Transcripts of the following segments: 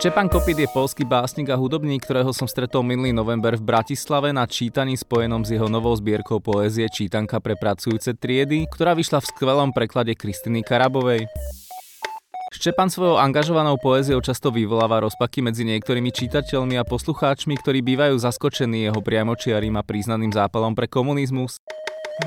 Štepan Kopit je polský básnik a hudobník, ktorého som stretol minulý november v Bratislave na čítaní spojenom s jeho novou zbierkou poézie Čítanka pre pracujúce triedy, ktorá vyšla v skvelom preklade Kristiny Karabovej. Štepan svojou angažovanou poéziou často vyvoláva rozpaky medzi niektorými čitateľmi a poslucháčmi, ktorí bývajú zaskočení jeho priamočiarým a príznaným zápalom pre komunizmus.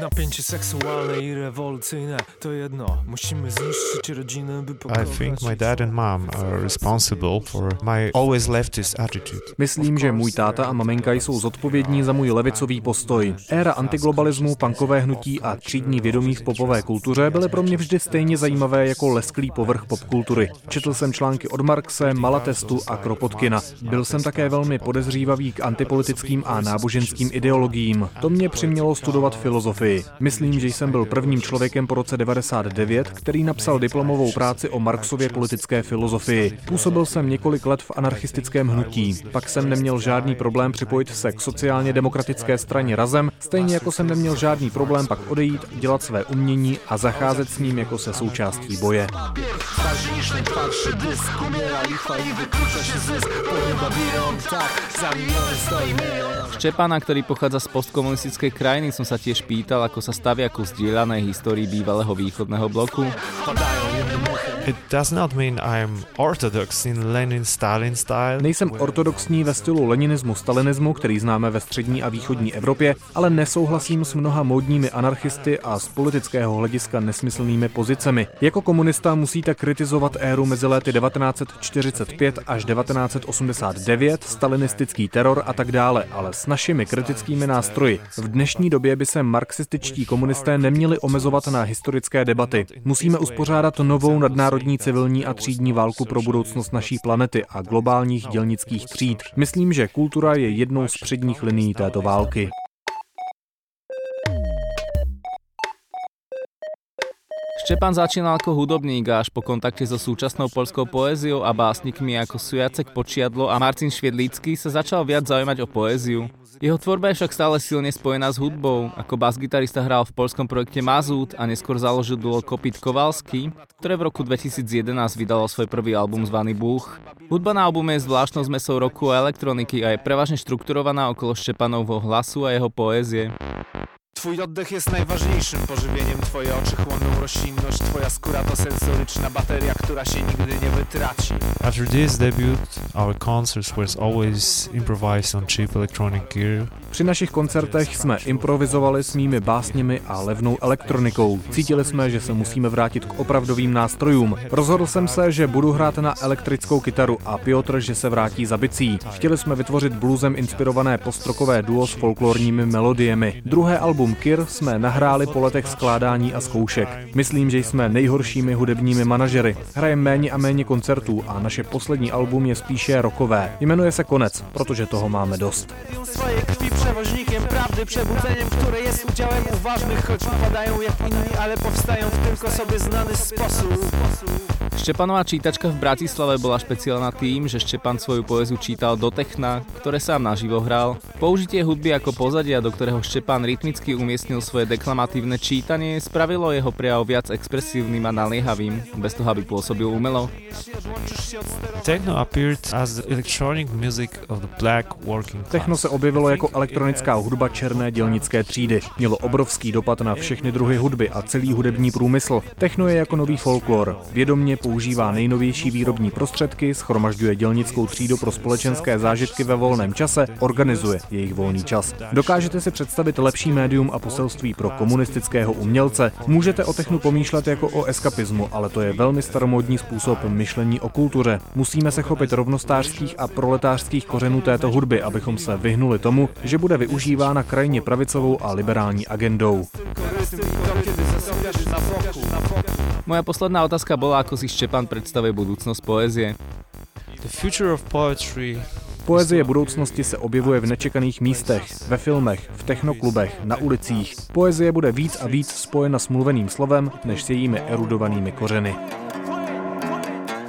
Napięcie seksualne i rewolucyjne to jedno. Musimy zniszczyć rodzinę, by I think my dad and mom are responsible for my always leftist attitude. Myslím, že můj táta a maminka jsou zodpovědní za můj levicový postoj. Éra antiglobalismu, punkové hnutí a třídní vědomí v popové kultuře byly pro mě vždy stejně zajímavé jako lesklý povrch popkultury. Četl jsem články od Marxe, Malatestu a Kropotkina. Byl jsem také velmi podezřívavý k antipolitickým a náboženským ideologiím. To mě přimělo studovat filozofii filozofii. Myslím, že jsem byl prvním člověkem po roce 99, který napsal diplomovou práci o Marxově politické filozofii. Působil jsem několik let v anarchistickém hnutí. Pak jsem neměl žádný problém připojit se k sociálně demokratické straně razem, stejně jako jsem neměl žádný problém pak odejít, dělat své umění a zacházet s ním jako se součástí boje. Štěpana, který pochádza z postkomunistické krajiny, som sa tiež pýtal, pýtal, ako sa stavia ku zdieľanej histórii bývalého východného bloku. It does not mean I'm orthodox in Lenin-Stalin style. Nejsem ortodoxní ve stylu leninismu, stalinismu, který známe ve střední a východní Evropě, ale nesouhlasím s mnoha módními anarchisty a z politického hlediska nesmyslnými pozicemi. Jako komunista musíte kritizovat éru mezi lety 1945 až 1989, stalinistický teror a tak dále, ale s našimi kritickými nástroji. V dnešní době by se marxističtí komunisté neměli omezovat na historické debaty. Musíme uspořádat novou nadnárodní mezinárodní civilní a třídní válku pro budoucnost naší planety a globálních dělnických tříd. Myslím, že kultura je jednou z předních linií této války. Štepan začínal ako hudobník a až po kontakte so súčasnou polskou poéziou a básnikmi ako sú Jacek Počiadlo a Marcin Šviedlický sa začal viac zaujímať o poéziu. Jeho tvorba je však stále silne spojená s hudbou. Ako bas-gitarista hral v polskom projekte Mazút a neskôr založil duo Kopit Kovalsky, ktoré v roku 2011 vydalo svoj prvý album zvaný Búch. Hudba na albume je zvláštnou zmesou roku a elektroniky a je prevažne štrukturovaná okolo Štepanovho hlasu a jeho poézie. Twój oddech jest najważniejszym pożywieniem, twoje oczy chłoną roślinność, twoja skóra to sensoryczna bateria, która się nigdy nie wytraci. After this debut, our concerts were always improvised on cheap electronic gear. Při našich koncertech jsme improvizovali s mými básněmi a levnou elektronikou. Cítili jsme, že se musíme vrátit k opravdovým nástrojům. Rozhodl jsem se, že budu hrát na elektrickou kytaru a Piotr, že se vrátí za bicí. Chtěli jsme vytvořit bluesem inspirované postrokové duo s folklorními melodiemi. Druhé album Kir jsme nahráli po letech skládání a zkoušek. Myslím, že jsme nejhoršími hudebními manažery. Hrajeme méně a méně koncertů a naše poslední album je spíše rokové. Jmenuje se Konec, protože toho máme dost. przewoźnikiem prawdy, przebudzeniem, które jest udziałem uważnych, choć upadają jak inni, ale powstają w tylko sobie znany sposób. Štepanová čítačka v Bratislave bola špeciálna tým, že Štepan svoju poezu čítal do techna, ktoré sám naživo hral. Použitie hudby ako pozadia, do ktorého Štepan rytmicky umiestnil svoje deklamatívne čítanie, spravilo jeho prejav viac expresívnym a naliehavým, bez toho, aby pôsobil umelo. Techno appeared as electronic music of the black working class. Techno se objevilo jako elektronická hudba černé dělnické třídy. Mělo obrovský dopad na všechny druhy hudby a celý hudební průmysl. Techno je jako nový folklor. Vědomně používá nejnovější výrobní prostředky, schromažďuje dělnickou třídu pro společenské zážitky ve volném čase, organizuje jejich volný čas. Dokážete si představit lepší médium a poselství pro komunistického umělce? Můžete o technu pomýšlet jako o eskapismu, ale to je velmi staromodní způsob myšlení o kultuře. Musíme se chopit rovnostářských a proletářských kořenů této hudby, abychom se vyhnuli tomu, že bude využívána krajně pravicovou a liberální agendou. Moja posledná otázka bola, ako si Štepan predstavuje budúcnosť poézie. The future of poetry Poezie budoucnosti se objevuje v nečekaných místech, ve filmech, v technoklubech, na ulicích. Poezie bude víc a víc spojena s mluveným slovem, než s jejími erudovanými kořeny.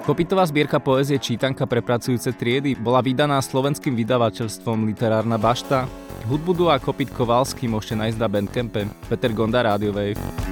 Kopitová zbierka poezie Čítanka pre pracujúce triedy bola vydaná slovenským vydavateľstvom Literárna bašta. Hudbu a Kopit Kovalský môžete nájsť na Bandcampe. Peter Gonda, Radio Wave.